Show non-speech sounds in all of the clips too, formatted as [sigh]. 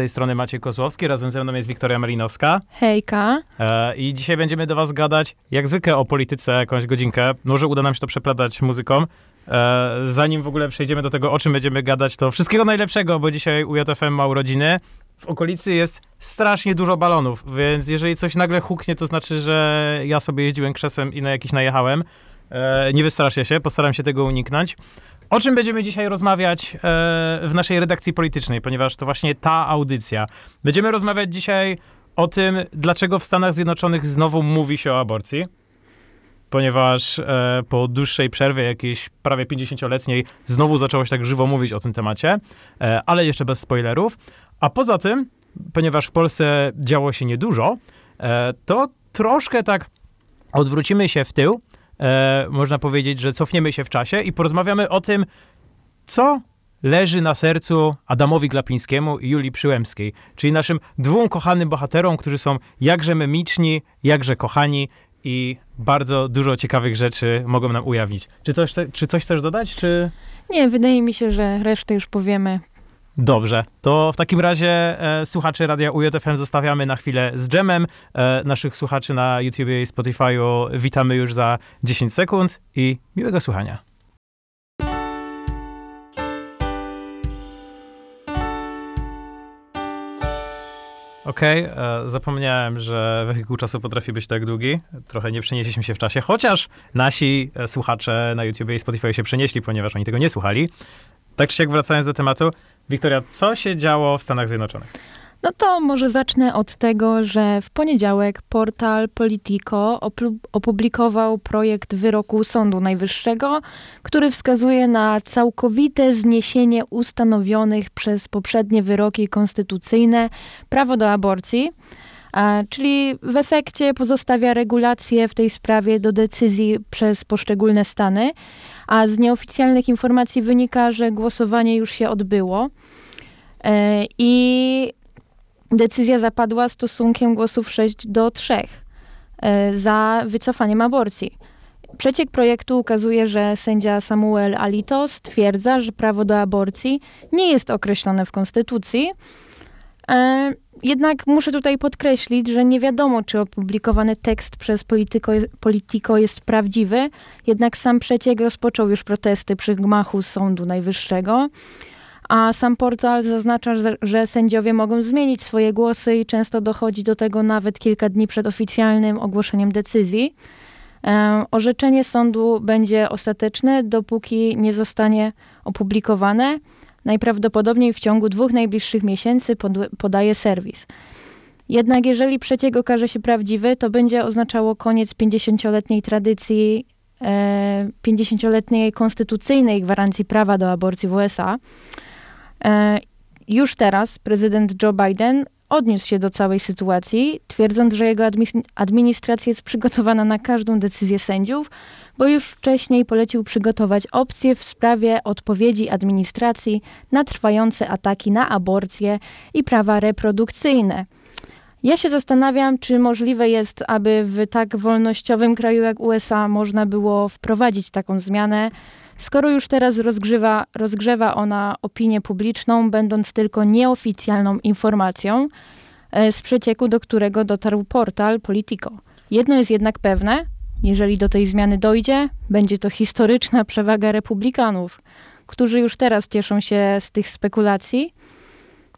tej strony Maciej Kozłowski, razem ze mną jest Wiktoria Malinowska. Hejka. E, I dzisiaj będziemy do was gadać, jak zwykle, o polityce jakąś godzinkę. Może uda nam się to przeplatać muzyką. E, zanim w ogóle przejdziemy do tego, o czym będziemy gadać, to wszystkiego najlepszego, bo dzisiaj UJFM ma urodziny. W okolicy jest strasznie dużo balonów, więc jeżeli coś nagle huknie, to znaczy, że ja sobie jeździłem krzesłem i na jakiś najechałem. E, nie wystraszę się, postaram się tego uniknąć. O czym będziemy dzisiaj rozmawiać e, w naszej redakcji politycznej, ponieważ to właśnie ta audycja. Będziemy rozmawiać dzisiaj o tym, dlaczego w Stanach Zjednoczonych znowu mówi się o aborcji. Ponieważ e, po dłuższej przerwie, jakiejś prawie 50-letniej, znowu zaczęło się tak żywo mówić o tym temacie, e, ale jeszcze bez spoilerów. A poza tym, ponieważ w Polsce działo się niedużo, to troszkę tak odwrócimy się w tył e, można powiedzieć, że cofniemy się w czasie i porozmawiamy o tym, co leży na sercu Adamowi Glapińskiemu i Julii Przyłębskiej, czyli naszym dwóm kochanym bohaterom, którzy są jakże memiczni, jakże kochani i bardzo dużo ciekawych rzeczy mogą nam ujawnić. Czy coś, czy coś chcesz dodać, czy... Nie, wydaje mi się, że resztę już powiemy Dobrze, to w takim razie e, słuchaczy Radia UJFM zostawiamy na chwilę z dżemem. E, naszych słuchaczy na YouTube i Spotify'u witamy już za 10 sekund i miłego słuchania. Okej, okay, e, zapomniałem, że wehikuł czasu potrafi być tak długi. Trochę nie przenieśliśmy się w czasie, chociaż nasi e, słuchacze na YouTube i Spotify się przenieśli, ponieważ oni tego nie słuchali. Tak czy siak wracając do tematu, Wiktoria, co się działo w Stanach Zjednoczonych? No to może zacznę od tego, że w poniedziałek portal Politico opublikował projekt wyroku Sądu Najwyższego, który wskazuje na całkowite zniesienie ustanowionych przez poprzednie wyroki konstytucyjne prawo do aborcji. Czyli w efekcie pozostawia regulacje w tej sprawie do decyzji przez poszczególne stany, a z nieoficjalnych informacji wynika, że głosowanie już się odbyło. E, I decyzja zapadła stosunkiem głosów 6 do 3 e, za wycofaniem aborcji. Przeciek projektu ukazuje, że sędzia Samuel Alito stwierdza, że prawo do aborcji nie jest określone w Konstytucji. E, jednak muszę tutaj podkreślić, że nie wiadomo, czy opublikowany tekst przez Politico, Politico jest prawdziwy, jednak sam przeciek rozpoczął już protesty przy gmachu Sądu Najwyższego. A sam portal zaznacza, że sędziowie mogą zmienić swoje głosy i często dochodzi do tego nawet kilka dni przed oficjalnym ogłoszeniem decyzji. E, orzeczenie sądu będzie ostateczne, dopóki nie zostanie opublikowane. Najprawdopodobniej w ciągu dwóch najbliższych miesięcy pod, podaje serwis. Jednak jeżeli przeciek okaże się prawdziwy, to będzie oznaczało koniec 50-letniej tradycji, e, 50-letniej konstytucyjnej gwarancji prawa do aborcji w USA. E, już teraz prezydent Joe Biden odniósł się do całej sytuacji, twierdząc, że jego administracja jest przygotowana na każdą decyzję sędziów, bo już wcześniej polecił przygotować opcje w sprawie odpowiedzi administracji na trwające ataki na aborcję i prawa reprodukcyjne. Ja się zastanawiam, czy możliwe jest, aby w tak wolnościowym kraju jak USA można było wprowadzić taką zmianę, skoro już teraz rozgrzewa, rozgrzewa ona opinię publiczną, będąc tylko nieoficjalną informacją e, z przecieku, do którego dotarł portal Politico. Jedno jest jednak pewne, jeżeli do tej zmiany dojdzie, będzie to historyczna przewaga republikanów, którzy już teraz cieszą się z tych spekulacji.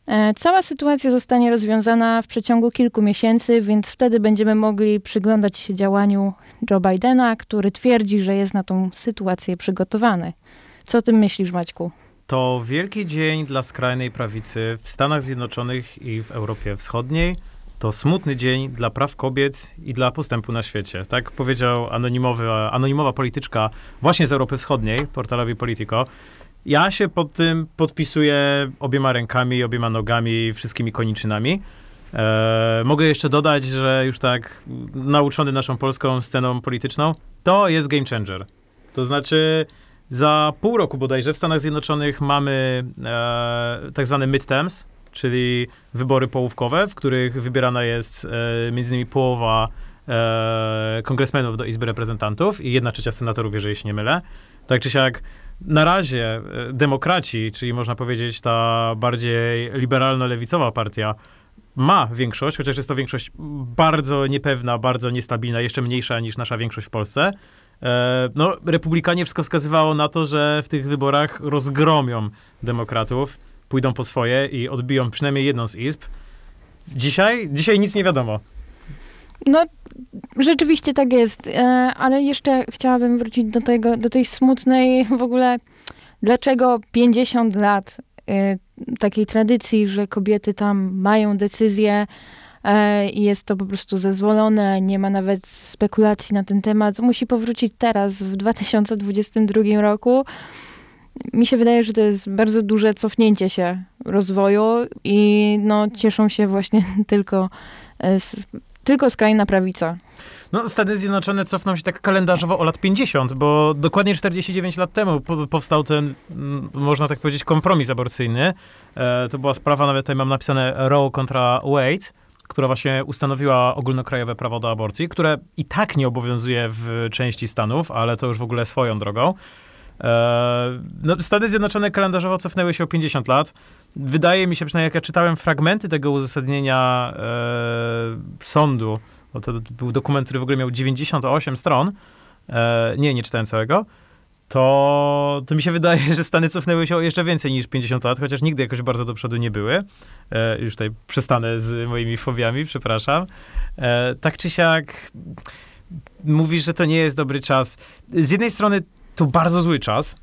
E, cała sytuacja zostanie rozwiązana w przeciągu kilku miesięcy, więc wtedy będziemy mogli przyglądać się działaniu Joe Bidena, który twierdzi, że jest na tą sytuację przygotowany. Co o tym myślisz, Maćku? To wielki dzień dla skrajnej prawicy w Stanach Zjednoczonych i w Europie Wschodniej to smutny dzień dla praw kobiet i dla postępu na świecie. Tak powiedział anonimowy, anonimowa polityczka właśnie z Europy Wschodniej, portalowi Politico. Ja się pod tym podpisuję obiema rękami, obiema nogami, wszystkimi koniczynami. E, mogę jeszcze dodać, że już tak nauczony naszą polską sceną polityczną, to jest game changer. To znaczy, za pół roku bodajże w Stanach Zjednoczonych mamy e, tak zwane midterms, czyli wybory połówkowe, w których wybierana jest e, między innymi połowa e, kongresmenów do Izby Reprezentantów i jedna trzecia senatorów, jeżeli się nie mylę. Tak czy siak na razie e, demokraci, czyli można powiedzieć ta bardziej liberalno-lewicowa partia, ma większość, chociaż jest to większość bardzo niepewna, bardzo niestabilna, jeszcze mniejsza niż nasza większość w Polsce. E, No, republikanie wszystko wskazywało na to, że w tych wyborach rozgromią demokratów, pójdą po swoje i odbiją przynajmniej jedną z izb. Dzisiaj, dzisiaj nic nie wiadomo. No, rzeczywiście tak jest, e, ale jeszcze chciałabym wrócić do tego, do tej smutnej w ogóle, dlaczego 50 lat e, takiej tradycji, że kobiety tam mają decyzję e, i jest to po prostu zezwolone, nie ma nawet spekulacji na ten temat, musi powrócić teraz, w 2022 roku. Mi się wydaje, że to jest bardzo duże cofnięcie się rozwoju i no, cieszą się właśnie [laughs] tylko, s- tylko skrajna prawica. No, Stany Zjednoczone cofną się tak kalendarzowo o lat 50, bo dokładnie 49 lat temu po, powstał ten, mm, można tak powiedzieć, kompromis aborcyjny. E, to była sprawa, nawet tutaj mam napisane Roe kontra Wade, która właśnie ustanowiła ogólnokrajowe prawo do aborcji, które i tak nie obowiązuje w części Stanów, ale to już w ogóle swoją drogą. E, no, Stany Zjednoczone kalendarzowo cofnęły się o 50 lat. Wydaje mi się, przynajmniej jak ja czytałem fragmenty tego uzasadnienia e, sądu, bo to był dokument, który w ogóle miał 98 stron, e, nie, nie czytałem całego, to, to mi się wydaje, [laughs] że Stany cofnęły się jeszcze więcej niż 50 lat, chociaż nigdy jakoś bardzo do przodu nie były. E, już tutaj przestanę z moimi fobiami, przepraszam. E, tak czy siak, mówisz, że to nie jest dobry czas. Z jednej strony to bardzo zły czas,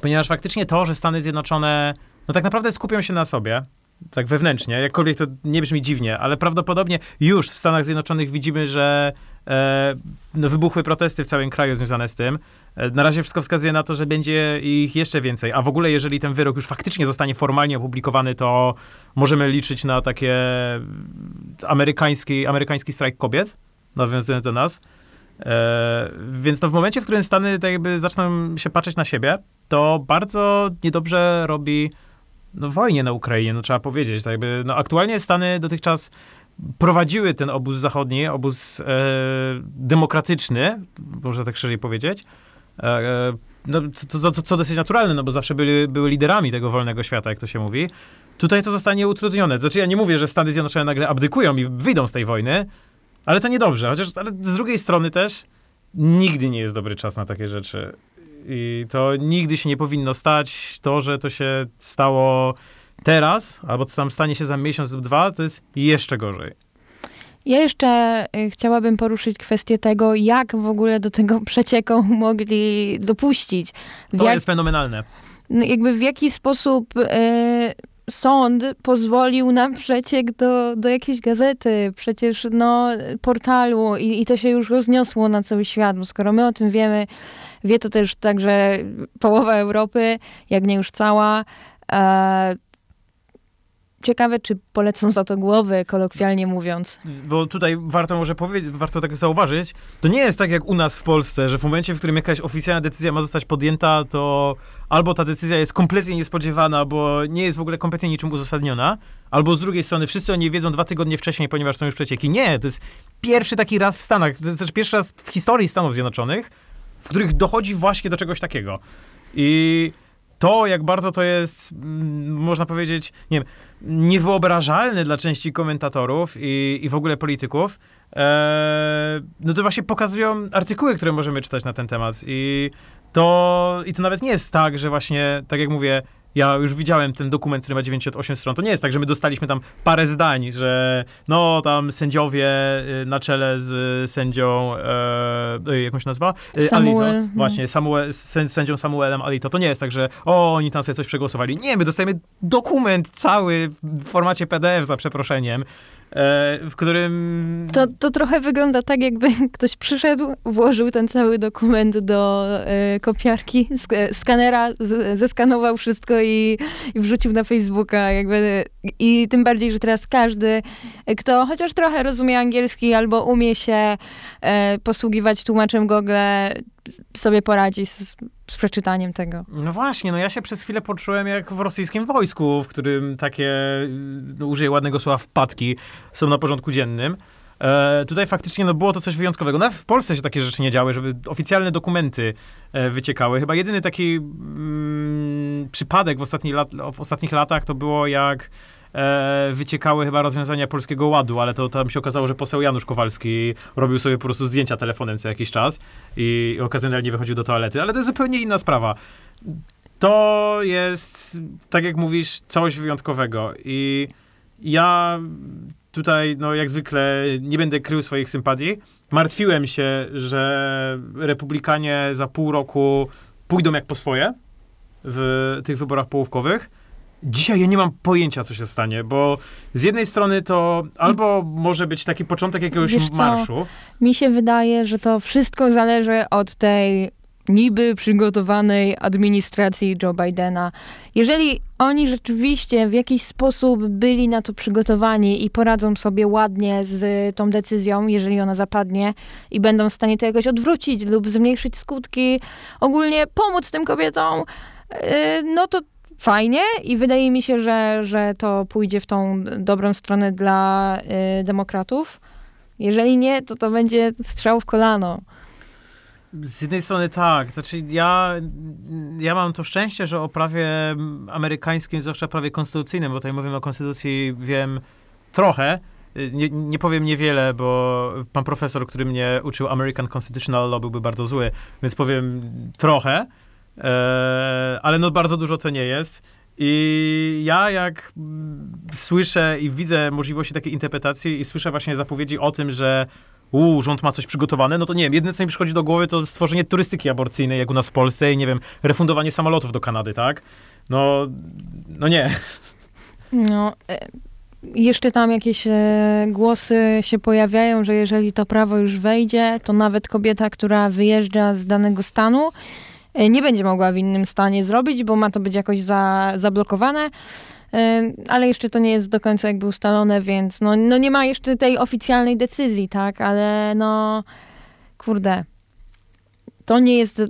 ponieważ faktycznie to, że Stany Zjednoczone no tak naprawdę skupią się na sobie, tak wewnętrznie, jakkolwiek to nie brzmi dziwnie, ale prawdopodobnie już w Stanach Zjednoczonych widzimy, że e, no, wybuchły protesty w całym kraju związane z tym. E, na razie wszystko wskazuje na to, że będzie ich jeszcze więcej, a w ogóle jeżeli ten wyrok już faktycznie zostanie formalnie opublikowany, to możemy liczyć na takie amerykański, amerykański strajk kobiet, nawiązując do nas. E, więc no w momencie, w którym Stany tak jakby zaczną się patrzeć na siebie, to bardzo niedobrze robi no, wojnie na Ukrainie, no trzeba powiedzieć. Tak jakby, no, aktualnie Stany dotychczas prowadziły ten obóz zachodni, obóz e, demokratyczny, można tak szerzej powiedzieć. E, e, no, co, co, co, dosyć naturalne, no bo zawsze byli, były liderami tego wolnego świata, jak to się mówi. Tutaj to zostanie utrudnione. Znaczy ja nie mówię, że Stany Zjednoczone nagle abdykują i wyjdą z tej wojny, ale to niedobrze. Chociaż ale z drugiej strony też nigdy nie jest dobry czas na takie rzeczy. I to nigdy się nie powinno stać. To, że to się stało teraz, albo to tam stanie się za miesiąc lub dwa, to jest jeszcze gorzej. Ja jeszcze y, chciałabym poruszyć kwestię tego, jak w ogóle do tego [laughs] przecieku mogli dopuścić. W To jak, jest fenomenalne. no jakby w jaki sposób y, sąd pozwolił na przeciek do, do jakiejś gazety, przecież no, portalu i, i to się już rozniosło na cały świat, bo skoro my o tym wiemy, wie to też także połowa Europy, jak nie już cała. E, ciekawe, czy polecą za to głowy, kolokwialnie mówiąc. Bo tutaj warto może powiedzieć, warto tak zauważyć, to nie jest tak jak u nas w Polsce, że w momencie, w którym jakaś oficjalna decyzja ma zostać podjęta, to albo ta decyzja jest kompletnie niespodziewana, bo nie jest w ogóle kompletnie niczym uzasadniona, albo z drugiej strony wszyscy o niej wiedzą dwa tygodnie wcześniej, ponieważ są już przecieki. Nie, to jest pierwszy taki raz w Stanach, to jest też pierwszy raz w historii Stanów Zjednoczonych, w których dochodzi właśnie do czegoś takiego. I to, jak bardzo to jest, mm, można powiedzieć, nie wiem, niewyobrażalne dla części komentatorów i, i w ogóle polityków, e, no to właśnie pokazują artykuły, które możemy czytać na ten temat. I to, I to nawet nie jest tak, że właśnie, tak jak mówię, ja już widziałem ten dokument, który ma 98 stron. To nie jest tak, że my dostaliśmy tam parę zdań, że no tam sędziowie y, na czele z sędzią, e, jakąś nazwa? Y, Samuel, Alito. no. Właśnie, Samuel, sę- sędzią Samuelem Alito. To nie jest tak, że o, oni tam sobie coś przegłosowali. Nie, my dostajemy dokument cały w formacie PDF, za przeproszeniem, e, w którym... To, to trochę wygląda tak, jakby [laughs] ktoś przyszedł, włożył ten cały dokument do e, kopiarki, sk skanera, z, zeskanował wszystko i, i wrzucił na Facebooka. Jakby, I tym bardziej, że teraz każdy, e, kto chociaż trochę rozumie angielski albo umie się e, posługiwać tłumaczem Google, sobie poradzi z, z przeczytaniem tego. No właśnie, no ja się przez chwilę poczułem jak w rosyjskim wojsku, w którym takie, no użyję ładnego słowa, wpadki są na porządku dziennym. E, tutaj faktycznie no, było to coś wyjątkowego. Nawet w Polsce się takie rzeczy nie działy, żeby oficjalne dokumenty e, wyciekały. Chyba jedyny taki mm, przypadek w, lat, w ostatnich latach to było jak e, wyciekały chyba rozwiązania Polskiego Ładu, ale to tam się okazało, że poseł Janusz Kowalski robił sobie po prostu zdjęcia telefonem co jakiś czas i, okazjonalnie wychodził do toalety, ale to jest zupełnie inna sprawa. To jest, tak jak mówisz, coś wyjątkowego i ja tutaj, no jak zwykle, nie będę krył swoich sympatii. Martwiłem się, że republikanie za pół roku pójdą jak po swoje w tych wyborach połówkowych. Dzisiaj ja nie mam pojęcia, co się stanie, bo z jednej strony to albo może być taki początek jakiegoś Wiesz co? marszu. Mi się wydaje, że to wszystko zależy od tej niby przygotowanej administracji Joe Bidena. Jeżeli oni rzeczywiście w jakiś sposób byli na to przygotowani i poradzą sobie ładnie z tą decyzją, jeżeli ona zapadnie i będą w stanie to jakoś odwrócić lub zmniejszyć skutki, ogólnie pomóc tym kobietom, yy, no to fajnie i wydaje mi się, że, że to pójdzie w tą dobrą stronę dla yy, demokratów. Jeżeli nie, to to będzie strzał w kolano. Z jednej strony tak, znaczy ja, ja mam to szczęście, że o prawie amerykańskim, zwłaszcza prawie konstytucyjnym, bo tutaj mówimy o konstytucji, wiem trochę, nie, nie powiem niewiele, bo pan profesor, który mnie uczył American Constitutional Law byłby bardzo zły, więc powiem trochę, ale no bardzo dużo to nie jest. I ja jak słyszę i widzę możliwości takiej interpretacji i słyszę właśnie zapowiedzi o tym, że uuu, rząd ma coś przygotowane, no to nie wiem, jedyne co mi przychodzi do głowy to stworzenie turystyki aborcyjnej, jak u nas w Polsce i nie wiem, refundowanie samolotów do Kanady, tak? No, no nie. No, e, jeszcze tam jakieś e, głosy się pojawiają, że jeżeli to prawo już wejdzie, to nawet kobieta, która wyjeżdża z danego stanu, nie będzie mogła w innym stanie zrobić, bo ma to być jakoś za, zablokowane. E, Ale jeszcze to nie jest do końca jakby ustalone, więc no, no nie ma jeszcze tej oficjalnej decyzji, tak? Ale no, kurde, to nie jest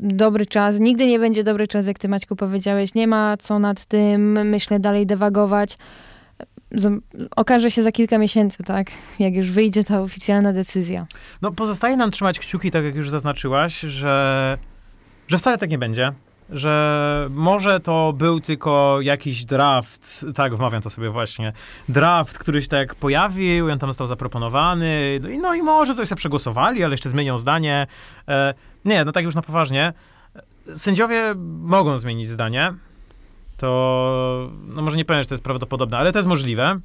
dobry czas. Nigdy nie będzie dobry czas, jak ty Maćku powiedziałeś. Nie ma co nad tym, myślę, dalej dewagować. Z- Okaże się za kilka miesięcy, tak? Jak już wyjdzie ta oficjalna decyzja. No pozostaje nam trzymać kciuki, tak jak już zaznaczyłaś, że, że wcale tak nie będzie. Że może to był tylko jakiś draft, tak, wmawiam to sobie właśnie, draft, który się tak pojawił, on tam został zaproponowany, no i, no i może coś sobie przegłosowali, ale jeszcze zmienią zdanie. E, nie, no tak już na poważnie. Sędziowie mogą zmienić zdanie. To, no może nie powiem, że to jest prawdopodobne, ale to jest możliwe.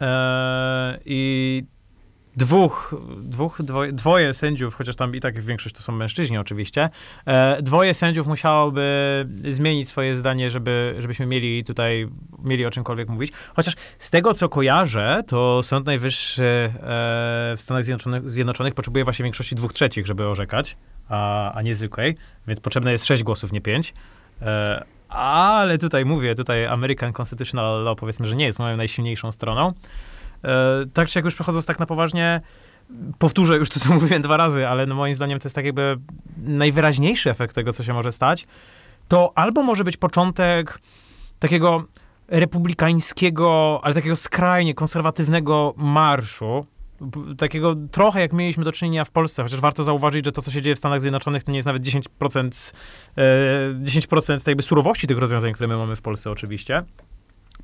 E, I dwóch, dwóch dwoje, dwoje sędziów, chociaż tam i tak większość to są mężczyźni oczywiście, e, dwoje sędziów musiałoby zmienić swoje zdanie, żeby, żebyśmy mieli tutaj, mieli o czymkolwiek mówić. Chociaż z tego, co kojarzę, to Sąd Najwyższy e, w Stanach Zjednoczonych, Zjednoczonych potrzebuje właśnie większości dwóch trzecich, żeby orzekać, a, a nie zwykłej, więc potrzebne jest sześć głosów, nie pięć. E, ale tutaj mówię, tutaj American Constitutional Law powiedzmy, że nie jest moją najsilniejszą stroną. E, tak czy jak już przechodząc tak na poważnie, powtórzę już to, co [laughs] mówiłem dwa razy, ale no moim zdaniem to jest tak jakby najwyraźniejszy efekt tego, co się może stać. To albo może być początek takiego republikańskiego, ale takiego skrajnie konserwatywnego marszu, takiego trochę jak mieliśmy do czynienia w Polsce, chociaż warto zauważyć, że to, co się dzieje w Stanach Zjednoczonych, to nie jest nawet 10%, e, 10% tej jakby surowości tych rozwiązań, które my mamy w Polsce oczywiście,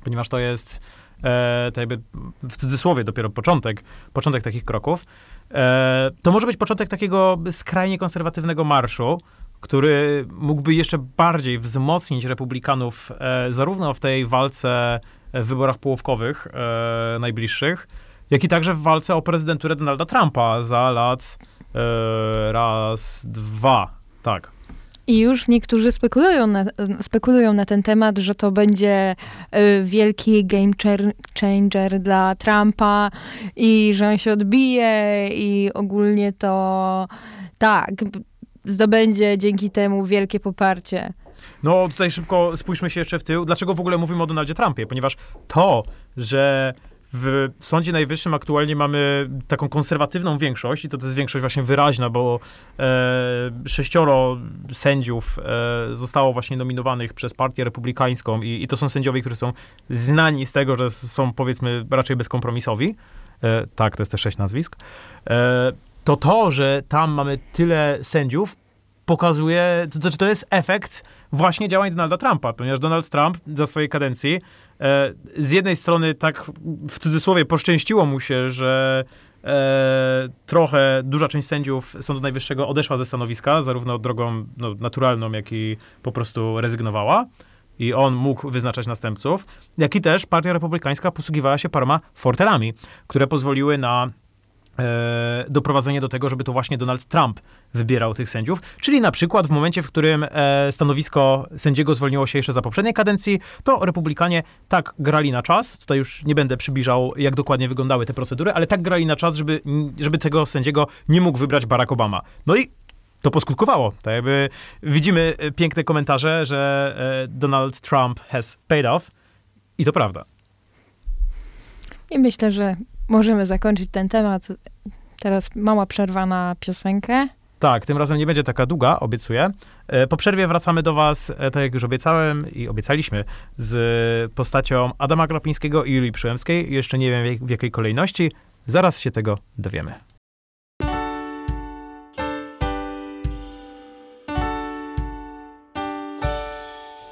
ponieważ to jest e, to jakby w cudzysłowie dopiero początek, początek takich kroków. E, to może być początek takiego skrajnie konserwatywnego marszu, który mógłby jeszcze bardziej wzmocnić republikanów e, zarówno w tej walce w wyborach połówkowych e, najbliższych, jak i także w walce o prezydenturę Donalda Trumpa za lat e, raz, dwa. Tak. I już niektórzy spekulują na, spekulują na ten temat, że to będzie y, wielki game changer dla Trumpa i że on się odbije i ogólnie to tak, zdobędzie dzięki temu wielkie poparcie. No tutaj szybko spójrzmy się jeszcze w tył. Dlaczego w ogóle mówimy o Donaldzie Trumpie? Ponieważ to, że w Sądzie Najwyższym aktualnie mamy taką konserwatywną większość i to, to jest większość właśnie wyraźna, bo e, sześcioro sędziów e, zostało właśnie nominowanych przez partię republikańską i, i to są sędziowie, którzy są znani z tego, że są powiedzmy raczej bezkompromisowi. e, tak, to jest te sześć nazwisk, e, to to, że tam mamy tyle sędziów, pokazuje, to, to, to jest efekt właśnie działań Donalda Trumpa, ponieważ Donald Trump za swojej kadencji e, z jednej strony tak w cudzysłowie poszczęściło mu się, że e, trochę duża część sędziów Sądu Najwyższego odeszła ze stanowiska, zarówno drogą no, naturalną, jak i po prostu rezygnowała. I on mógł wyznaczać następców, jak i też Partia Republikańska posługiwała się paroma fortelami, które pozwoliły na e, doprowadzenie do tego, żeby to właśnie Donald Trump wybierał tych sędziów. Czyli na przykład w momencie, w którym e, stanowisko sędziego zwolniło się jeszcze za poprzedniej kadencji, to republikanie tak grali na czas, tutaj już nie będę przybliżał, jak dokładnie wyglądały te procedury, ale tak grali na czas, żeby, żeby tego sędziego nie mógł wybrać Barack Obama. No i to poskutkowało. Tak jakby widzimy e, piękne komentarze, że Donald Trump has paid off i to prawda. I myślę, że możemy zakończyć ten temat. Teraz mała przerwa na piosenkę. Tak, tym razem nie będzie taka długa, obiecuję. E, Po przerwie wracamy do Was, e, tak jak już obiecałem i obiecaliśmy, z postacią Adama Glapińskiego i Julii Przyłębskiej. Jeszcze nie wiem w jak- w jakiej kolejności. Zaraz się tego dowiemy.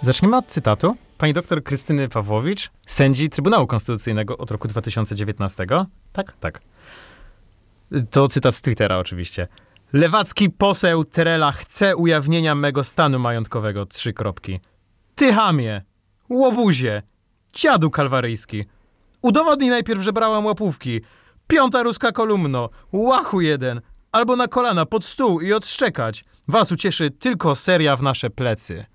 Zaczniemy od cytatu pani doktor Krystyny Pawłowicz, sędzi Trybunału Konstytucyjnego od roku 2019. Tak, tak. To cytat z Twittera oczywiście. Lewacki poseł Terela chce ujawnienia mego stanu majątkowego. Trzy kropki. Ty chamie, łobuzie, dziadu kalwaryjski. Udowodnij najpierw, że brałam łapówki. Piąta ruska kolumno, łachu jeden. Albo na kolana, pod stół i odszczekać. Was ucieszy tylko seria w nasze plecy.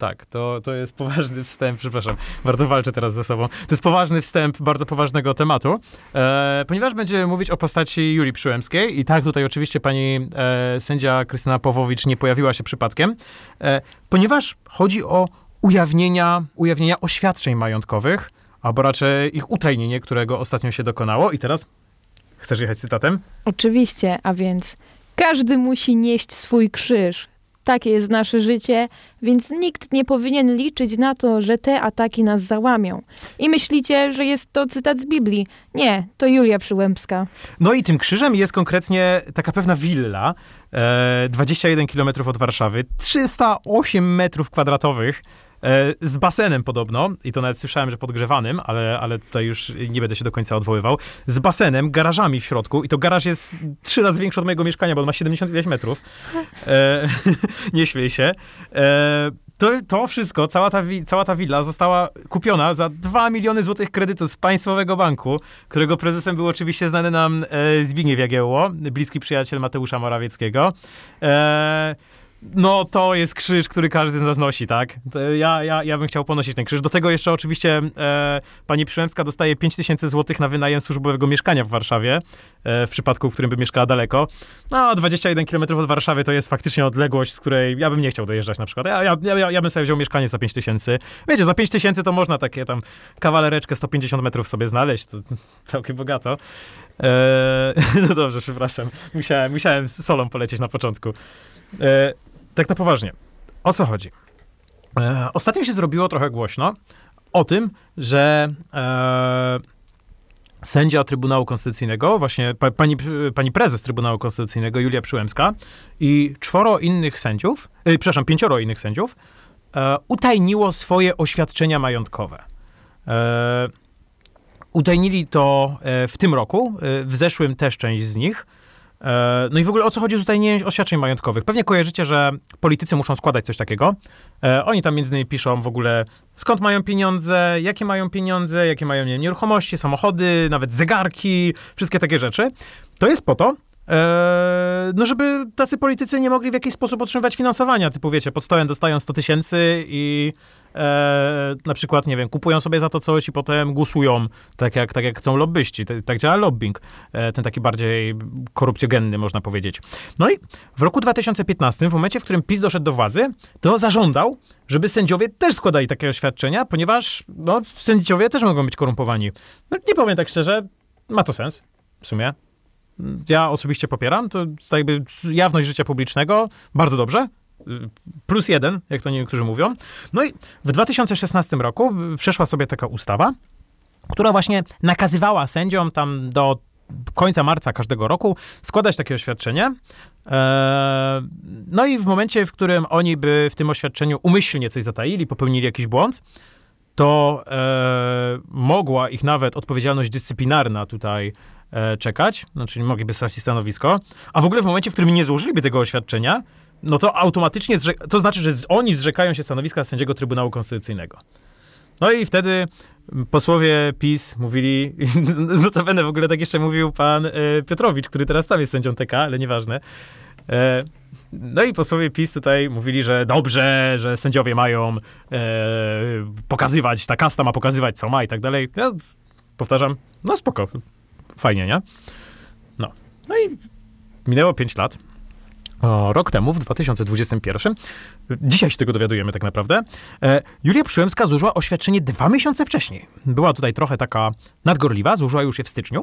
Tak, to, to jest poważny wstęp, przepraszam, bardzo walczę teraz ze sobą. To jest poważny wstęp bardzo poważnego tematu, e, ponieważ będziemy mówić o postaci Julii Przyłębskiej i tak tutaj oczywiście pani e, sędzia Krystyna Pawłowicz nie pojawiła się przypadkiem, e, ponieważ chodzi o ujawnienia, ujawnienia oświadczeń majątkowych, albo raczej ich utajnienie, którego ostatnio się dokonało i teraz chcesz jechać cytatem? Oczywiście, a więc każdy musi nieść swój krzyż. Takie jest nasze życie, więc nikt nie powinien liczyć na to, że te ataki nas załamią. I myślicie, że jest to cytat z Biblii. Nie, to Julia Przyłębska. No i tym krzyżem jest konkretnie taka pewna willa, e, 21 km od Warszawy, 308 metrów kwadratowych, e, z basenem podobno, i to nawet słyszałem, że podgrzewanym, ale, ale tutaj już nie będę się do końca odwoływał, z basenem, garażami w środku i to garaż jest trzy razy większy od mojego mieszkania, bo on ma 70 ileś metrów. E, [laughs] nie śmiej się. E, to, to wszystko, cała ta, cała ta willa została kupiona za 2 miliony złotych kredytu z Państwowego Banku, którego prezesem był oczywiście znany nam e, Zbigniew Jagiełło, bliski przyjaciel Mateusza Morawieckiego. E, no, to jest krzyż, który każdy z nas nosi, tak? Ja, ja, ja bym chciał ponosić ten krzyż. Do tego jeszcze oczywiście e, pani Przyłębska dostaje 5 tysięcy złotych na wynajem służbowego mieszkania w Warszawie, e, w przypadku, w którym by mieszkała daleko. No, 21 km od Warszawy to jest faktycznie odległość, z której ja bym nie chciał dojeżdżać na przykład. Ja, ja, ja, ja bym sobie wziął mieszkanie za 5 tysięcy. Wiecie, za 5 tysięcy to można takie tam kawalereczkę 150 metrów sobie znaleźć, to całkiem bogato. E, [laughs] no dobrze, przepraszam. Musiałem, musiałem z solą polecieć na początku. E, tak na poważnie. O co chodzi? E, ostatnio się zrobiło trochę głośno o tym, że e, sędzia Trybunału Konstytucyjnego, właśnie pa, pani, pani prezes Trybunału Konstytucyjnego Julia Przyłębska i czworo innych sędziów, e, przepraszam, pięcioro innych sędziów, e, utajniło swoje oświadczenia majątkowe. E, utajnili to e, w tym roku, e, w zeszłym też część z nich. E, No i w ogóle o co chodzi z utajnieniem oświadczeń majątkowych? Pewnie kojarzycie, że politycy muszą składać coś takiego. E, Oni tam między innymi piszą w ogóle skąd mają pieniądze, jakie mają pieniądze, jakie mają nie wiem, nieruchomości, samochody, nawet zegarki, wszystkie takie rzeczy. To jest po to, e, no żeby tacy politycy nie mogli w jakiś sposób otrzymywać finansowania. Typu wiecie, pod stołem dostają 100 tysięcy i e, na przykład, nie wiem, kupują sobie za to coś i potem głosują tak jak, tak jak chcą lobbyści. Tak, tak działa lobbying. E, ten taki bardziej korupcjogenny, można powiedzieć. No i w roku 2015, w momencie, w którym PiS doszedł do władzy, to zażądał, żeby sędziowie też składali takie oświadczenia, ponieważ no, sędziowie też mogą być korumpowani. No, nie powiem tak szczerze, ma to sens w sumie. Ja osobiście popieram, to jakby jawność życia publicznego, bardzo dobrze. Plus jeden, jak to niektórzy mówią. No i w 2016 roku przeszła sobie taka ustawa, która właśnie nakazywała sędziom tam do końca marca każdego roku składać takie oświadczenie. E, no i w momencie, w którym oni by w tym oświadczeniu umyślnie coś zataili, popełnili jakiś błąd, to e, mogła ich nawet odpowiedzialność dyscyplinarna tutaj e, czekać, znaczy mogliby stracić stanowisko, a w ogóle w momencie, w którym nie złożyliby tego oświadczenia, no to automatycznie, zrze- to znaczy, że oni zrzekają się stanowiska sędziego Trybunału Konstytucyjnego. No i wtedy posłowie PiS mówili, [laughs] notabene w ogóle tak jeszcze mówił pan e, Piotrowicz, który teraz sam jest sędzią TK, ale nieważne. E, no i posłowie PiS tutaj mówili, że dobrze, że sędziowie mają e, pokazywać, ta kasta ma pokazywać, co ma i tak dalej. Ja powtarzam, no spoko, fajnie, nie? No. No i minęło 5 lat. Rok temu, w 2021, dzisiaj się tego dowiadujemy tak naprawdę, e, Julia Przyłębska złożyła oświadczenie dwa miesiące wcześniej. Była tutaj trochę taka nadgorliwa, złożyła już je w styczniu.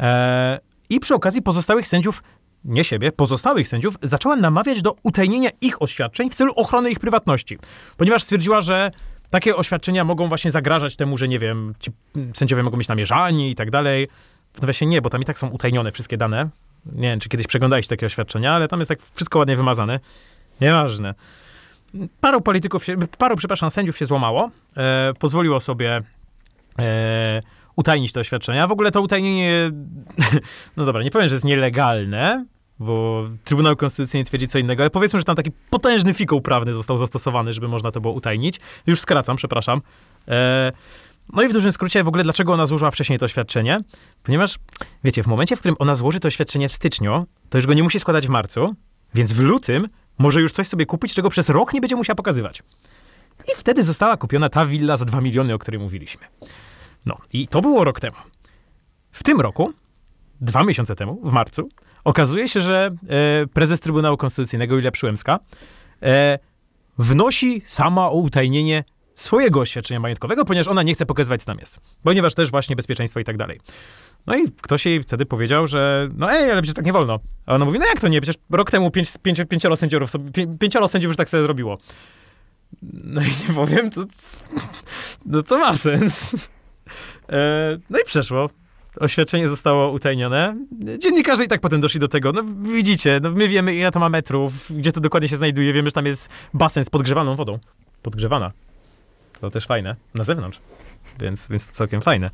E, I przy okazji pozostałych sędziów, nie siebie, pozostałych sędziów, zaczęła namawiać do utajnienia ich oświadczeń w celu ochrony ich prywatności. Ponieważ stwierdziła, że takie oświadczenia mogą właśnie zagrażać temu, że nie wiem, ci sędziowie mogą być namierzani i tak dalej. W nawiasie nie, bo tam i tak są utajnione wszystkie dane. Nie wiem, czy kiedyś przeglądaliście takie oświadczenia, ale tam jest tak wszystko ładnie wymazane. Nieważne. Paru polityków, się, paru, przepraszam, sędziów się złamało, e, pozwoliło sobie e, utajnić te oświadczenia. W ogóle to utajnienie, [laughs] no dobra, nie powiem, że jest nielegalne, bo Trybunał Konstytucyjny twierdzi co innego, ale powiedzmy, że tam taki potężny fikoł prawny został zastosowany, żeby można to było utajnić. Już skracam, przepraszam. E, no i w dużym skrócie w ogóle dlaczego ona złożyła wcześniej to oświadczenie? Ponieważ, wiecie, w momencie, w którym ona złoży to oświadczenie w styczniu, to już go nie musi składać w marcu, więc w lutym może już coś sobie kupić, czego przez rok nie będzie musiała pokazywać. I wtedy została kupiona ta willa za 2 miliony, o której mówiliśmy. No i to było rok temu. W tym roku, dwa miesiące temu, w marcu, okazuje się, że e, prezes Trybunału Konstytucyjnego Julia Przyłębska e, wnosi sama o utajnienie swojego oświadczenia majątkowego, ponieważ ona nie chce pokazywać, co tam jest. Ponieważ też właśnie bezpieczeństwo i tak dalej. No i ktoś jej wtedy powiedział, że no ej, ale przecież tak nie wolno. A ona mówi, no jak to nie, przecież rok temu pięć, pięć, pięcioro, sędziów sobie, pię, pięcioro sędziów już tak sobie zrobiło. No i nie powiem, to, no to ma sens. [laughs] E, no i przeszło. Oświadczenie zostało utajnione. Dziennikarze i tak potem doszli do tego. No widzicie, no my wiemy ile to ma metrów, gdzie to dokładnie się znajduje. Wiemy, że tam jest basen z podgrzewaną wodą. Podgrzewana. To też fajne. Na zewnątrz. Więc, więc całkiem fajne.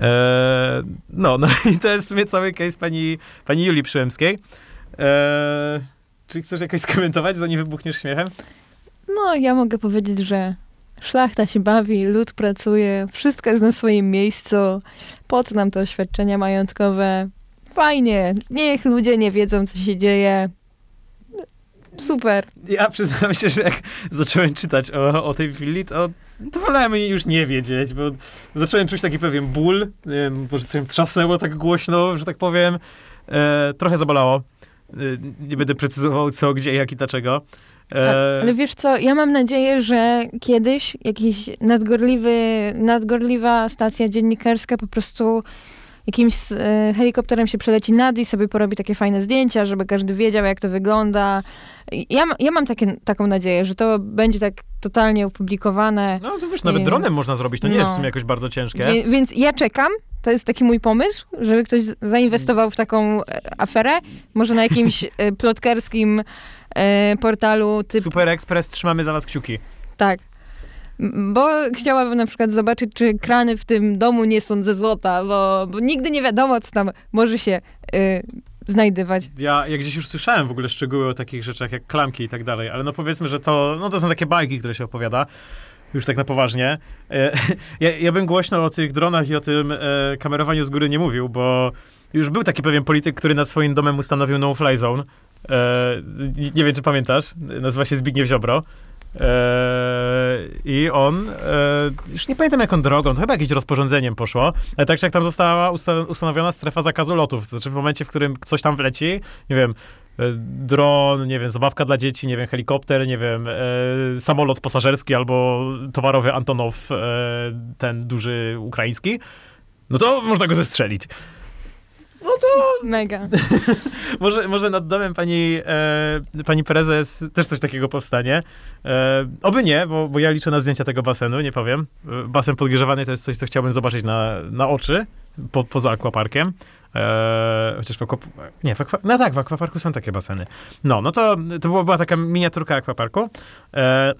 Eee, no, no [laughs] i to jest w cały case pani, pani Julii Przyłębskiej. Eee, czy chcesz jakoś skomentować, zanim wybuchniesz śmiechem? No, ja mogę powiedzieć, że szlachta się bawi, lud pracuje, wszystko jest na swoim miejscu. Po co nam te oświadczenia majątkowe? Fajnie, niech ludzie nie wiedzą, co się dzieje. Super. Ja przyznam się, że jak zacząłem czytać o, o tej willi, to, to wolałem jej już nie wiedzieć, bo zacząłem czuć taki pewien ból, nie wiem, może coś trzasnęło tak głośno, że tak powiem. E, trochę zabolało. E, nie będę precyzował co, gdzie, jak i dlaczego. Tak, E, ale wiesz co, ja mam nadzieję, że kiedyś jakiś nadgorliwy, nadgorliwa stacja dziennikarska po prostu jakimś e, helikopterem się przeleci nad i sobie porobi takie fajne zdjęcia, żeby każdy wiedział, jak to wygląda. Ja, ja mam takie, taką nadzieję, że to będzie tak totalnie opublikowane. no to wiesz, nawet dronem można zrobić, to nie jest w No. sumie jakoś bardzo ciężkie. Więc ja czekam. To jest taki mój pomysł, żeby ktoś zainwestował w taką e, aferę. Może na jakimś e, plotkarskim portalu typu Super Express, trzymamy za was kciuki. Tak. Bo chciałabym na przykład zobaczyć, czy krany w tym domu nie są ze złota, bo, bo nigdy nie wiadomo, co tam może się y, znajdywać. Ja, ja gdzieś już słyszałem w ogóle szczegóły o takich rzeczach jak klamki i tak dalej, ale no powiedzmy, że to, no to są takie bajki, które się opowiada. Już tak na poważnie. E, [laughs] ja, ja bym głośno o tych dronach i o tym e, kamerowaniu z góry nie mówił, bo już był taki pewien polityk, który nad swoim domem ustanowił no-fly zone. E, nie wiem, czy pamiętasz. Nazywa się Zbigniew Ziobro. E, I on, e, już nie pamiętam jaką drogą, to chyba jakimś rozporządzeniem poszło, ale tak czy jak tam została usta- ustanowiona strefa zakazu lotów, to znaczy w momencie, w którym coś tam wleci, nie wiem, e, dron, nie wiem, zabawka dla dzieci, nie wiem, helikopter, nie wiem, e, samolot pasażerski albo towarowy Antonow, e, ten duży ukraiński, no to można go zestrzelić. No to Mega. [laughs] może, może nad domem pani, e, pani prezes też coś takiego powstanie. E, oby nie, bo, bo ja liczę na zdjęcia tego basenu, nie powiem. E, Basen podgrzewany to jest coś, co chciałbym zobaczyć na, na oczy, po, poza akwaparkiem. E, chociaż w akwap... Nie, w akwa... no tak, w akwaparku są takie baseny. No, no to, to była, była taka miniaturka akwaparku. E,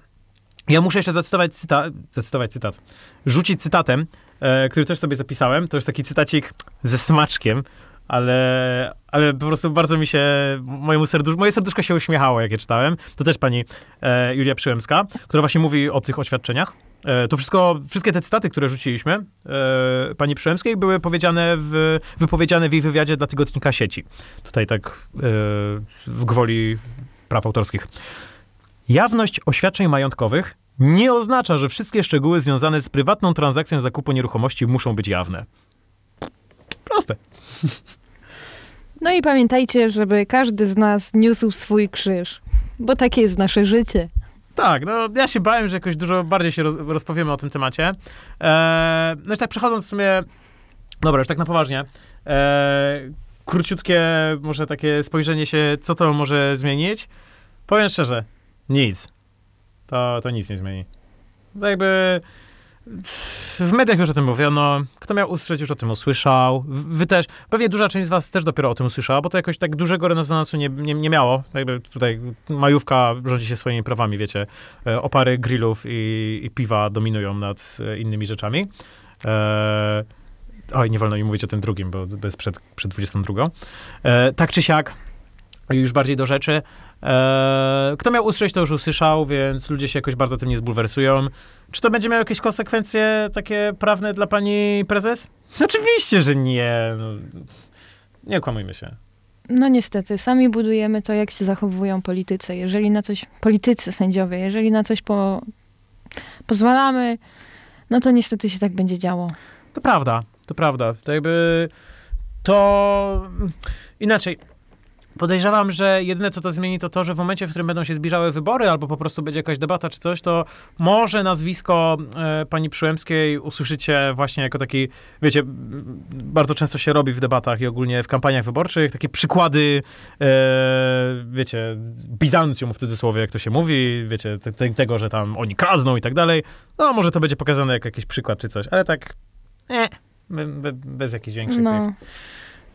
ja muszę jeszcze zacytować cytat, zacytować cytat, rzucić cytatem, e, który też sobie zapisałem. To jest taki cytacik ze smaczkiem, ale, ale po prostu bardzo mi się, mojemu serdusz, moje serduszko się uśmiechało, jak je czytałem. To też pani e, Julia Przyłębska, która właśnie mówi o tych oświadczeniach. E, to wszystko, wszystkie te cytaty, które rzuciliśmy e, pani Przyłębskiej były powiedziane w, wypowiedziane w jej wywiadzie dla tygodnika sieci. Tutaj tak e, w gwoli praw autorskich. Jawność oświadczeń majątkowych nie oznacza, że wszystkie szczegóły związane z prywatną transakcją zakupu nieruchomości muszą być jawne. Proste. [laughs] No i pamiętajcie, żeby każdy z nas niósł swój krzyż, bo takie jest nasze życie. Tak, no ja się bałem, że jakoś dużo bardziej się roz, rozpowiemy o tym temacie. Eee, no i tak przechodząc w sumie, dobra, już tak na poważnie. Eee, króciutkie może takie spojrzenie się, co to może zmienić. Powiem szczerze, nic. To, to nic nie zmieni. To jakby w mediach już o tym mówiono, kto miał usłyszeć, już o tym usłyszał. Wy też, pewnie duża część z was też dopiero o tym usłyszała, bo to jakoś tak dużego rezonansu nie, nie, nie miało. Jakby tutaj majówka rządzi się swoimi prawami, wiecie. E, Opary grillów i, i piwa dominują nad e, innymi rzeczami. E, oj, nie wolno mi mówić o tym drugim, bo to jest przed, przed 22. E, tak czy siak, już bardziej do rzeczy. E, kto miał usłyszeć, to już usłyszał, więc ludzie się jakoś bardzo tym nie zbulwersują. Czy to będzie miało jakieś konsekwencje takie prawne dla pani prezes? [laughs] Oczywiście, że nie. No, nie okłamujmy się. No niestety, sami budujemy to, jak się zachowują politycy. Jeżeli na coś, politycy, sędziowie, jeżeli na coś po, pozwalamy, no to niestety się tak będzie działo. To prawda, to prawda. To jakby to inaczej. Podejrzewam, że jedyne, co to zmieni, to to, że w momencie, w którym będą się zbliżały wybory, albo po prostu będzie jakaś debata czy coś, to może nazwisko e, pani Przyłębskiej usłyszycie właśnie jako taki, wiecie, bardzo często się robi w debatach i ogólnie w kampaniach wyborczych, takie przykłady, e, wiecie, Bizancjum w cudzysłowie, jak to się mówi, wiecie, te, te, tego, że tam oni kradną i tak dalej. No, może to będzie pokazane jako jakiś przykład czy coś, ale tak, nie, be, bez jakichś większych tych. No,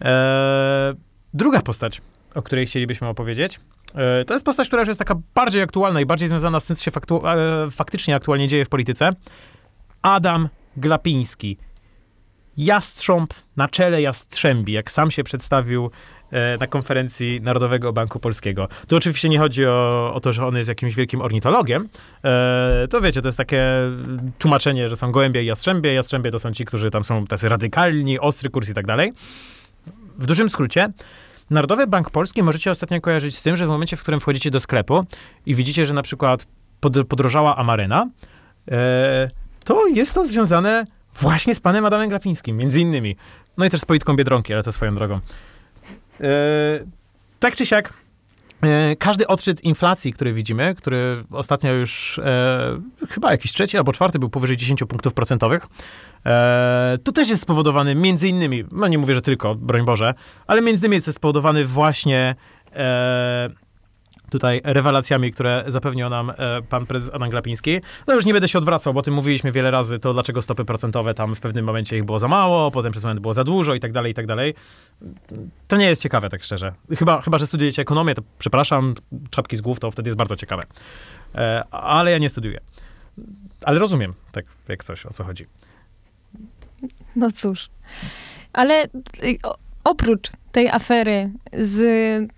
E, druga postać, o której chcielibyśmy opowiedzieć, e, to jest postać, która już jest taka bardziej aktualna i bardziej związana z tym, co się faktu, e, faktycznie aktualnie dzieje w polityce. Adam Glapiński. Jastrząb na czele Jastrzębi, jak sam się przedstawił e, na konferencji Narodowego Banku Polskiego. Tu oczywiście nie chodzi o, o to, że on jest jakimś wielkim ornitologiem. E, to wiecie, to jest takie tłumaczenie, że są gołębie i jastrzębie. Jastrzębie to są ci, którzy tam są tacy radykalni, ostry kurs i tak dalej. W dużym skrócie, Narodowy Bank Polski możecie ostatnio kojarzyć z tym, że w momencie, w którym wchodzicie do sklepu i widzicie, że na przykład pod, podrożała amaryna, e, to jest to związane właśnie z panem Adamem Glapińskim, między innymi. No i też z polityką Biedronki, ale to swoją drogą. E, tak czy siak, e, każdy odczyt inflacji, który widzimy, który ostatnio już e, chyba jakiś trzeci albo czwarty był powyżej 10 punktów procentowych, e, to też jest spowodowany między innymi, no nie mówię, że tylko, broń Boże, ale między innymi jest to spowodowany właśnie e, tutaj rewelacjami, które zapewnił nam e, pan prezes Adam Glapiński. No już nie będę się odwracał, bo o tym mówiliśmy wiele razy, to dlaczego stopy procentowe tam w pewnym momencie ich było za mało, potem przez moment było za dużo i tak dalej, i tak dalej. To nie jest ciekawe, tak szczerze. Chyba, chyba że studiujecie ekonomię, to przepraszam, czapki z głów, to wtedy jest bardzo ciekawe. E, ale ja nie studiuję. Ale rozumiem, tak jak coś, o co chodzi. No cóż. Ale y, oprócz tej afery z,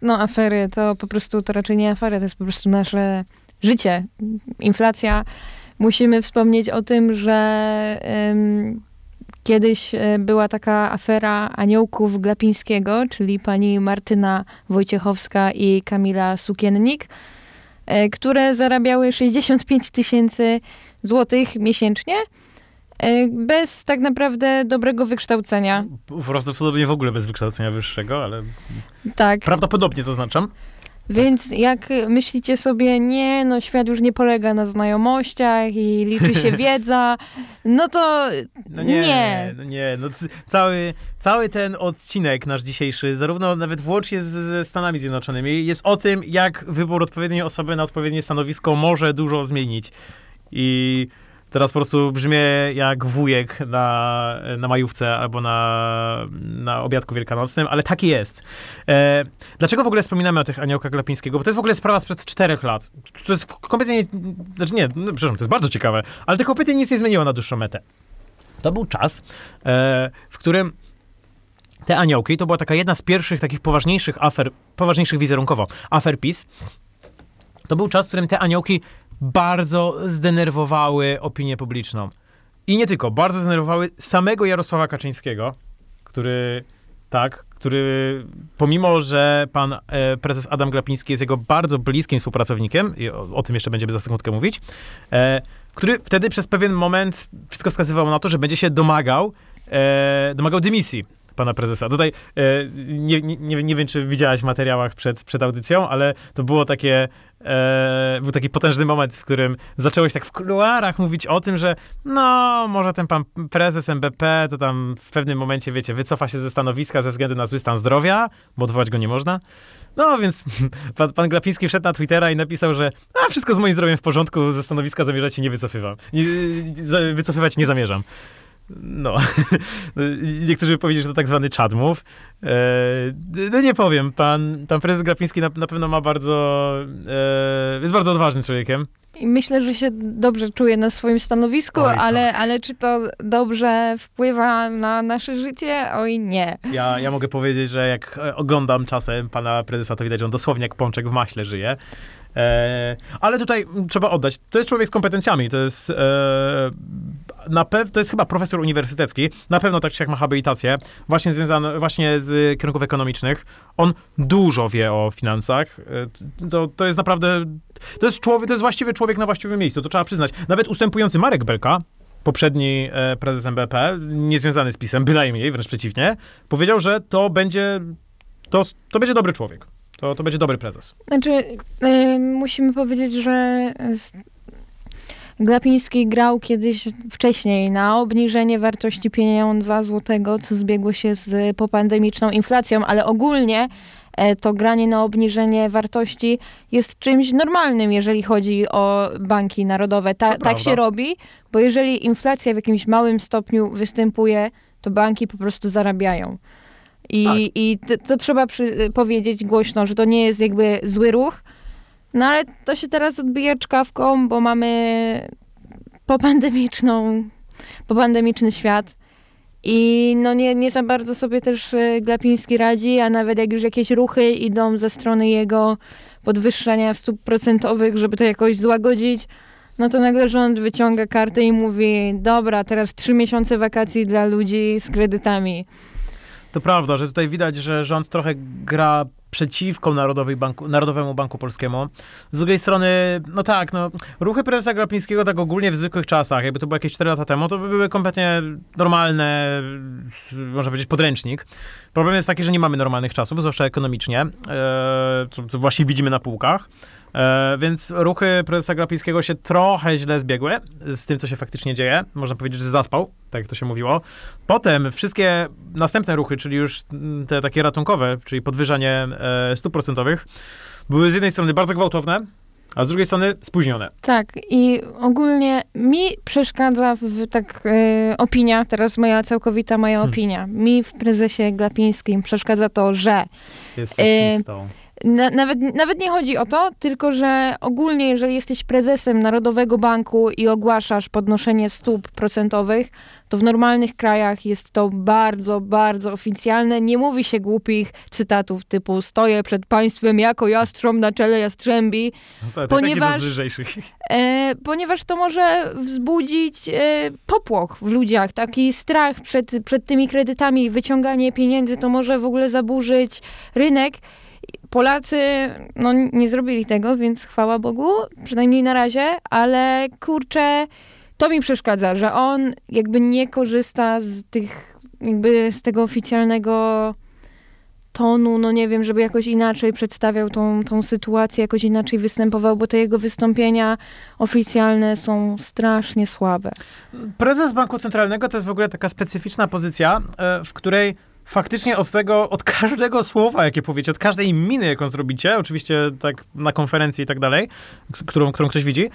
no afery to po prostu, to raczej nie afera, to jest po prostu nasze życie, inflacja. Musimy wspomnieć o tym, że em, kiedyś e, była taka afera aniołków Glapińskiego, czyli pani Martyna Wojciechowska i Kamila Sukiennik, e, które zarabiały 65 tysięcy złotych miesięcznie, bez tak naprawdę dobrego wykształcenia. Prawdopodobnie w ogóle bez wykształcenia wyższego, ale Tak. prawdopodobnie zaznaczam. Więc jak myślicie sobie, nie, no świat już nie polega na znajomościach i liczy się [laughs] wiedza, no to No nie, Nie. no nie, no cały, cały ten odcinek nasz dzisiejszy, zarówno nawet włącznie ze Stanami Zjednoczonymi, jest o tym, jak wybór odpowiedniej osoby na odpowiednie stanowisko może dużo zmienić. I teraz po prostu brzmię jak wujek na, na majówce albo na, na obiadku wielkanocnym, ale taki jest. E, dlaczego w ogóle wspominamy o tych aniołkach Glapińskiego? Bo to jest w ogóle sprawa sprzed czterech lat. To jest kompletnie, nie- znaczy nie, no, przepraszam, to jest bardzo ciekawe, ale to kompletnie nic nie zmieniło na dłuższą metę. To był czas, e, w którym te aniołki to była taka jedna z pierwszych takich poważniejszych afer, poważniejszych wizerunkowo, afer PiS. To był czas, w którym te aniołki bardzo zdenerwowały opinię publiczną. I nie tylko, bardzo zdenerwowały samego Jarosława Kaczyńskiego, który, tak, który pomimo, że pan e, prezes Adam Glapiński jest jego bardzo bliskim współpracownikiem, i o, o tym jeszcze będziemy za sekundkę mówić, e, który wtedy przez pewien moment wszystko wskazywało na to, że będzie się domagał, e, domagał dymisji pana prezesa. Tutaj e, nie, nie, nie, wiem, czy widziałaś w materiałach przed, przed audycją, ale to było takie, e, był taki potężny moment, w którym zaczęłeś tak w kuluarach mówić o tym, że no, może ten pan prezes MBP to tam w pewnym momencie, wiecie, wycofa się ze stanowiska ze względu na zły stan zdrowia, bo odwołać go nie można. No więc [laughs] pan, pan Glapiński wszedł na Twittera i napisał, że a, wszystko z moim zdrowiem w porządku, ze stanowiska zamierzać się nie wycofywam. Nie, wycofywać nie zamierzam. [laughs] No. Niektórzy by powiedzieli, że to tak zwany move. E, no nie powiem, pan, pan prezes Glapiński na, na pewno ma bardzo, e, jest bardzo odważnym człowiekiem. I myślę, że się dobrze czuje na swoim stanowisku, Oj, tak. ale, ale czy to dobrze wpływa na nasze życie? Oj, nie. Ja, ja mogę powiedzieć, że jak oglądam czasem pana prezesa, to widać, że on dosłownie jak pączek w maśle żyje. E, ale tutaj trzeba oddać, to jest człowiek z kompetencjami, to jest e, na pew, to jest chyba profesor uniwersytecki, na pewno tak jak ma habilitację, właśnie związany właśnie z kierunków ekonomicznych. On dużo wie o finansach. E, to, to jest naprawdę, to jest człowiek, to jest właściwy człowiek na właściwym miejscu, to trzeba przyznać. Nawet ustępujący Marek Belka, poprzedni e, prezes MBP, niezwiązany z PiSem, bynajmniej, wręcz przeciwnie, powiedział, że to będzie, to, to będzie dobry człowiek. To, to będzie dobry prezes. Znaczy, y, musimy powiedzieć, że Glapiński grał kiedyś wcześniej na obniżenie wartości pieniądza złotego, co zbiegło się z popandemiczną inflacją, ale ogólnie e, to granie na obniżenie wartości jest czymś normalnym, jeżeli chodzi o banki narodowe. Ta, tak się robi, bo jeżeli inflacja w jakimś małym stopniu występuje, to banki po prostu zarabiają. I, Tak. i to, to trzeba przy, powiedzieć głośno, że to nie jest jakby zły ruch, no ale to się teraz odbija czkawką, bo mamy popandemiczną, popandemiczny świat. I no nie, nie za bardzo sobie też e, Glapiński radzi, a nawet jak już jakieś ruchy idą ze strony jego podwyższania stóp procentowych, żeby to jakoś złagodzić, no to nagle rząd wyciąga kartę i mówi, dobra, teraz trzy miesiące wakacji dla ludzi z kredytami. To prawda, że tutaj widać, że rząd trochę gra przeciwko Narodowej Banku, Narodowemu Banku Polskiemu. Z drugiej strony, no tak, no, ruchy prezesa Glapińskiego tak ogólnie w zwykłych czasach, jakby to było jakieś 4 lata temu, to by były kompletnie normalne, można powiedzieć, podręcznik. Problem jest taki, że nie mamy normalnych czasów, zwłaszcza ekonomicznie, e, co, co właśnie widzimy na półkach. E, więc ruchy prezesa Glapińskiego się trochę źle zbiegły z tym, co się faktycznie dzieje. Można powiedzieć, że zaspał, tak jak to się mówiło. Potem wszystkie następne ruchy, czyli już te takie ratunkowe, czyli podwyżanie e, stóp procentowych, były z jednej strony bardzo gwałtowne, a z drugiej strony spóźnione. Tak, i ogólnie mi przeszkadza w tak e, opinia, teraz moja całkowita moja Hmm. opinia, mi w prezesie Glapińskim przeszkadza to, że Jest E, seksistą. Na, nawet, nawet nie chodzi o to, tylko że ogólnie jeżeli jesteś prezesem Narodowego Banku i ogłaszasz podnoszenie stóp procentowych, to w normalnych krajach jest to bardzo, bardzo oficjalne. Nie mówi się głupich cytatów typu stoję przed państwem jako jastrząb na czele jastrzębi, No to, to ponieważ- ponieważ... lżejszych. E, ponieważ to może wzbudzić e, popłoch w ludziach, taki strach przed, przed tymi kredytami, wyciąganie pieniędzy, to może w ogóle zaburzyć rynek. Polacy no, nie zrobili tego, więc chwała Bogu, przynajmniej na razie, ale kurczę, to mi przeszkadza, że on jakby nie korzysta z tych, jakby z tego oficjalnego tonu, no nie wiem, żeby jakoś inaczej przedstawiał tą, tą sytuację, jakoś inaczej występował, bo te jego wystąpienia oficjalne są strasznie słabe. Prezes Banku Centralnego to jest w ogóle taka specyficzna pozycja, e, w której faktycznie od tego, od [laughs] każdego słowa, jakie powiecie, od każdej miny, jaką zrobicie, oczywiście tak na konferencji i tak dalej, którą, którą ktoś widzi,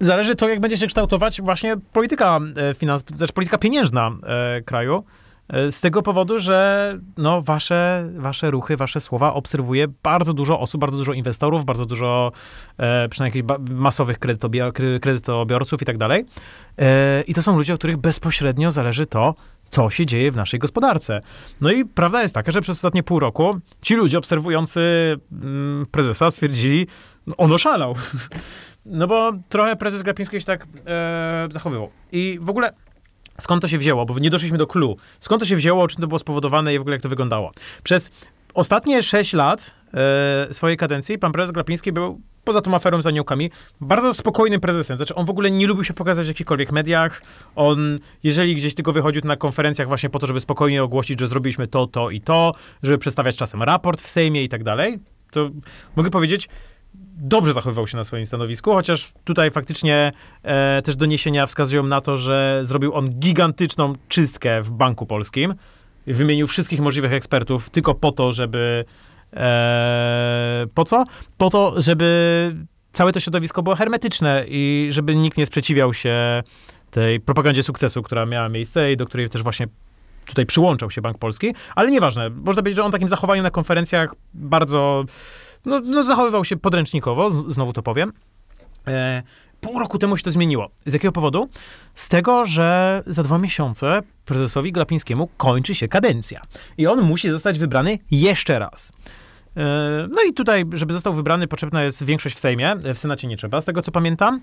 zależy to, jak będzie się kształtować właśnie polityka e, finans, znaczy polityka pieniężna e, kraju. E, Z tego powodu, że no, wasze, wasze ruchy, wasze słowa obserwuje bardzo dużo osób, bardzo dużo inwestorów, bardzo dużo e, przynajmniej masowych kredytobior, kre- kredytobiorców i tak dalej. E, I to są ludzie, od których bezpośrednio zależy to, co się dzieje w naszej gospodarce. No i prawda jest taka, że przez ostatnie pół roku ci ludzie obserwujący mm, prezesa stwierdzili, no on oszalał. [laughs] No bo trochę prezes Glapiński się tak e, zachowywał. I w ogóle skąd to się wzięło? Bo nie doszliśmy do clue. Skąd to się wzięło, czym to było spowodowane i w ogóle jak to wyglądało? Przez ostatnie 6 lat e, swojej kadencji pan prezes Glapiński był, poza tą aferą z aniołkami, bardzo spokojnym prezesem. Znaczy, on w ogóle nie lubił się pokazać w jakichkolwiek mediach. On, jeżeli gdzieś tylko wychodził na konferencjach właśnie po to, żeby spokojnie ogłosić, że zrobiliśmy to, to i to, żeby przedstawiać czasem raport w Sejmie i tak dalej, to mogę powiedzieć, dobrze zachowywał się na swoim stanowisku, chociaż tutaj faktycznie e, też doniesienia wskazują na to, że zrobił on gigantyczną czystkę w Banku Polskim. Wymienił wszystkich możliwych ekspertów tylko po to, żeby. E, po co? Po to, żeby całe to środowisko było hermetyczne i żeby nikt nie sprzeciwiał się tej propagandzie sukcesu, która miała miejsce i do której też właśnie tutaj przyłączał się Bank Polski. Ale nieważne, można powiedzieć, że on takim zachowaniem na konferencjach bardzo no, no zachowywał się podręcznikowo, znowu to powiem. E, pół roku temu się to zmieniło. Z jakiego powodu? Z tego, że za dwa miesiące prezesowi Glapińskiemu kończy się kadencja. I on musi zostać wybrany jeszcze raz. E, no i tutaj, żeby został wybrany, potrzebna jest większość w Sejmie. W Senacie nie trzeba, z tego co pamiętam.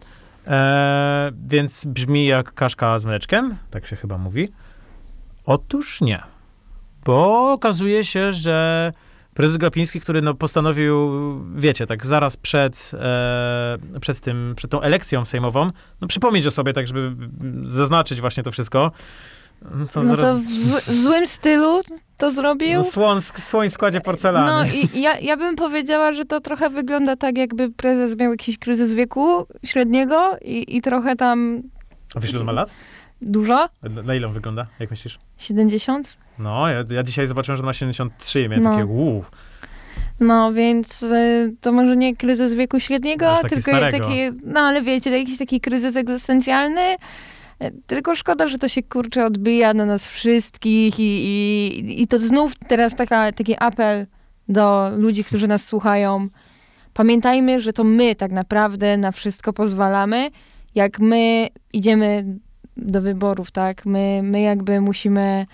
E, więc brzmi jak kaszka z mleczkiem, tak się chyba mówi. Otóż nie. Bo okazuje się, że prezes Glapiński, który no, postanowił, wiecie, tak zaraz przed, e, przed tym, przed tą elekcją sejmową, no przypomnieć o sobie, tak żeby zaznaczyć właśnie to wszystko. No No to w, zły, w złym stylu to zrobił. No, słon, słoń w składzie porcelany. No i ja, ja bym powiedziała, że to trochę wygląda tak, jakby prezes miał jakiś kryzys wieku średniego i, i trochę tam A wiesz, ile ma lat? dużo. Na, ile on wygląda? Jak myślisz? 70? No, ja, ja dzisiaj zobaczyłem, że on ma 73 i miałem No. takie uuu. No, więc y, to może nie kryzys wieku średniego, taki tylko starego. taki, no ale wiecie, jakiś taki kryzys egzystencjalny. Y, Tylko szkoda, że to się kurczę odbija na nas wszystkich i, i, i to znów teraz taka, taki apel do ludzi, którzy nas słuchają. Pamiętajmy, że to my tak naprawdę na wszystko pozwalamy. Jak my idziemy do wyborów, tak? My, my jakby musimy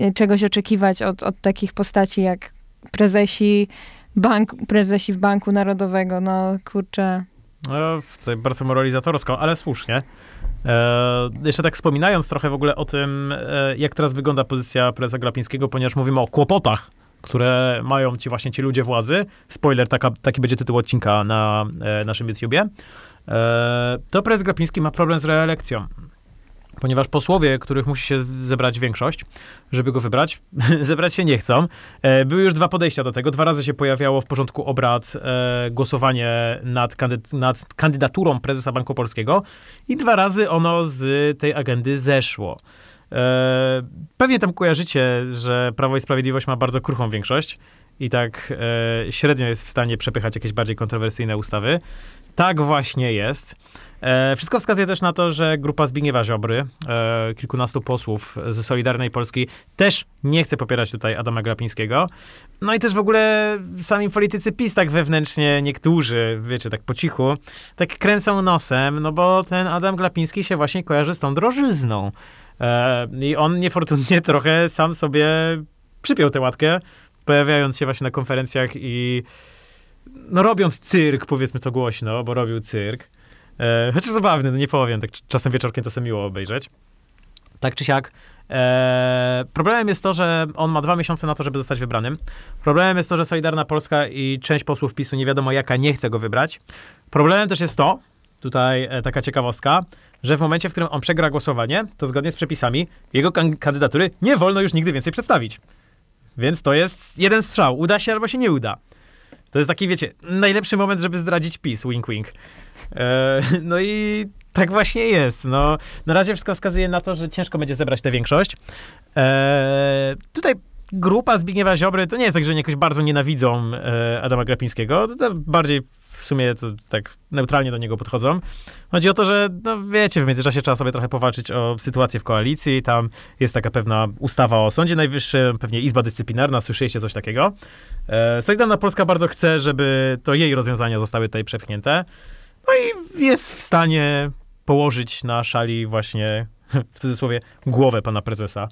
y, czegoś oczekiwać od, od takich postaci jak prezesi, bank, prezesi w Banku Narodowego. No kurczę. No, tutaj bardzo moralizatorsko, ale słusznie. E, jeszcze tak wspominając trochę w ogóle o tym, e, jak teraz wygląda pozycja prezesa Glapińskiego, ponieważ mówimy o kłopotach, które mają ci właśnie ci ludzie władzy. Spoiler, taka, taki będzie tytuł odcinka na e, naszym YouTubie. To prezes Glapiński ma problem z reelekcją. Ponieważ posłowie, których musi się zebrać większość, żeby go wybrać, [laughs] zebrać się nie chcą. E, były już dwa podejścia do tego. Dwa razy się pojawiało w porządku obrad e, głosowanie nad, kandyd- nad kandydaturą prezesa Banku Polskiego i dwa razy ono z tej agendy zeszło. E, pewnie tam kojarzycie, że Prawo i Sprawiedliwość ma bardzo kruchą większość i tak e, średnio jest w stanie przepychać jakieś bardziej kontrowersyjne ustawy. Tak właśnie jest. E, wszystko wskazuje też na to, że grupa Zbigniewa Ziobry, e, kilkunastu posłów ze Solidarnej Polski, też nie chce popierać tutaj Adama Glapińskiego. No i też w ogóle sami politycy PiS tak wewnętrznie, niektórzy, wiecie, tak po cichu, tak kręcą nosem, no bo ten Adam Glapiński się właśnie kojarzy z tą drożyzną. E, I on niefortunnie trochę sam sobie przypiął tę łatkę, pojawiając się właśnie na konferencjach i no robiąc cyrk, powiedzmy to głośno, bo robił cyrk. E, chociaż zabawny, no nie powiem, tak czasem wieczorkiem to sobie miło obejrzeć. Tak czy siak. E, problemem jest to, że on ma dwa miesiące na to, żeby zostać wybranym. Problemem jest to, że Solidarna Polska i część posłów PiSu, nie wiadomo jaka, nie chce go wybrać. Problemem też jest to, tutaj e, taka ciekawostka, że w momencie, w którym on przegra głosowanie, to zgodnie z przepisami jego kan- kandydatury nie wolno już nigdy więcej przedstawić. Więc to jest jeden strzał. Uda się albo się nie uda. To jest taki, wiecie, najlepszy moment, żeby zdradzić PiS, wink wink. E, [laughs] no i tak właśnie jest. No, na razie wszystko wskazuje na to, że ciężko będzie zebrać tę większość. E, tutaj grupa Zbigniewa Ziobry, to nie jest tak, że oni jakoś bardzo nienawidzą e, Adama Glapińskiego, to, to bardziej w sumie to tak neutralnie do niego podchodzą. Chodzi o to, że no wiecie, w międzyczasie trzeba sobie trochę powalczyć o sytuację w koalicji, tam jest taka pewna ustawa o Sądzie Najwyższym, pewnie Izba Dyscyplinarna, słyszeliście coś takiego. E, Solidarna Polska bardzo chce, żeby to jej rozwiązania zostały tutaj przepchnięte. No i jest w stanie położyć na szali właśnie, [laughs] w cudzysłowie, głowę pana prezesa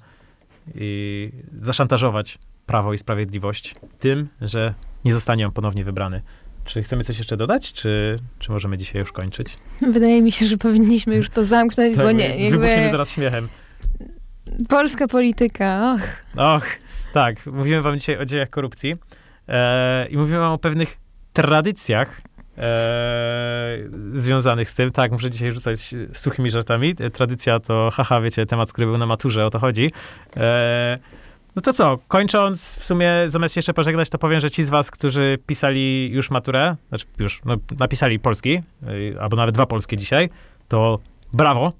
i zaszantażować Prawo i Sprawiedliwość tym, że nie zostanie on ponownie wybrany. Czy chcemy coś jeszcze dodać, czy, czy możemy dzisiaj już kończyć? Wydaje mi się, że powinniśmy już to zamknąć, bo nie, Wybuchniemy jakby zaraz śmiechem. polska polityka, och. Och, tak, mówimy wam dzisiaj o dziejach korupcji e, i mówimy wam o pewnych tradycjach e, związanych z tym. Tak, muszę dzisiaj rzucać suchymi żartami. E, Tradycja to, haha, wiecie, temat, który był na maturze, o to chodzi. E, no to co, kończąc, w sumie zamiast jeszcze pożegnać, to powiem, że ci z was, którzy pisali już maturę, znaczy już no, napisali polski, y, albo nawet dwa polskie dzisiaj, to brawo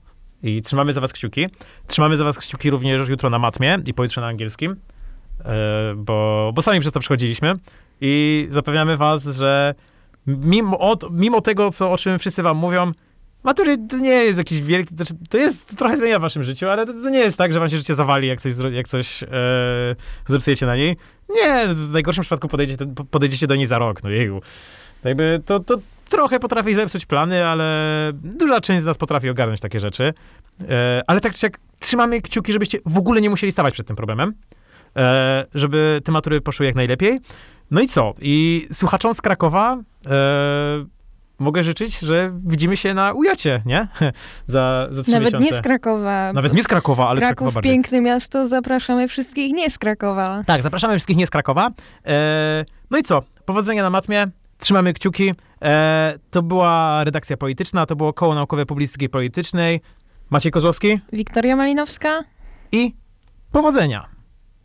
i trzymamy za was kciuki. Trzymamy za was kciuki również jutro na matmie i pojutrze na angielskim, e, bo, bo sami przez to przechodziliśmy i zapewniamy was, że mimo, od, mimo tego, co, o czym wszyscy wam mówią, matury to nie jest jakiś wielki, znaczy, to jest, to trochę zmienia w waszym życiu, ale to, to nie jest tak, że wam się życie zawali, jak coś, jak coś e, zepsujecie na niej. Nie, w najgorszym przypadku podejdziecie, podejdziecie do niej za rok, no jeju. Jakby to, to trochę potrafi zepsuć plany, ale duża część z nas potrafi ogarnąć takie rzeczy. E, ale tak czy jak trzymamy kciuki, żebyście w ogóle nie musieli stawać przed tym problemem, e, żeby te matury poszły jak najlepiej. No i co? I słuchaczom z Krakowa e, mogę życzyć, że widzimy się na ujocie, nie? [laughs] za, za trzy Nawet miesiące. nie z Krakowa. Nawet nie z Krakowa, ale z Krakowa Kraków, bardziej. piękne miasto, zapraszamy wszystkich nie z Krakowa. Tak, zapraszamy wszystkich nie z Krakowa. E, no i co? Powodzenia na matmie. Trzymamy kciuki. E, to była redakcja polityczna, to było koło naukowe publicystyki politycznej. Maciej Kozłowski Wiktoria Malinowska? i powodzenia.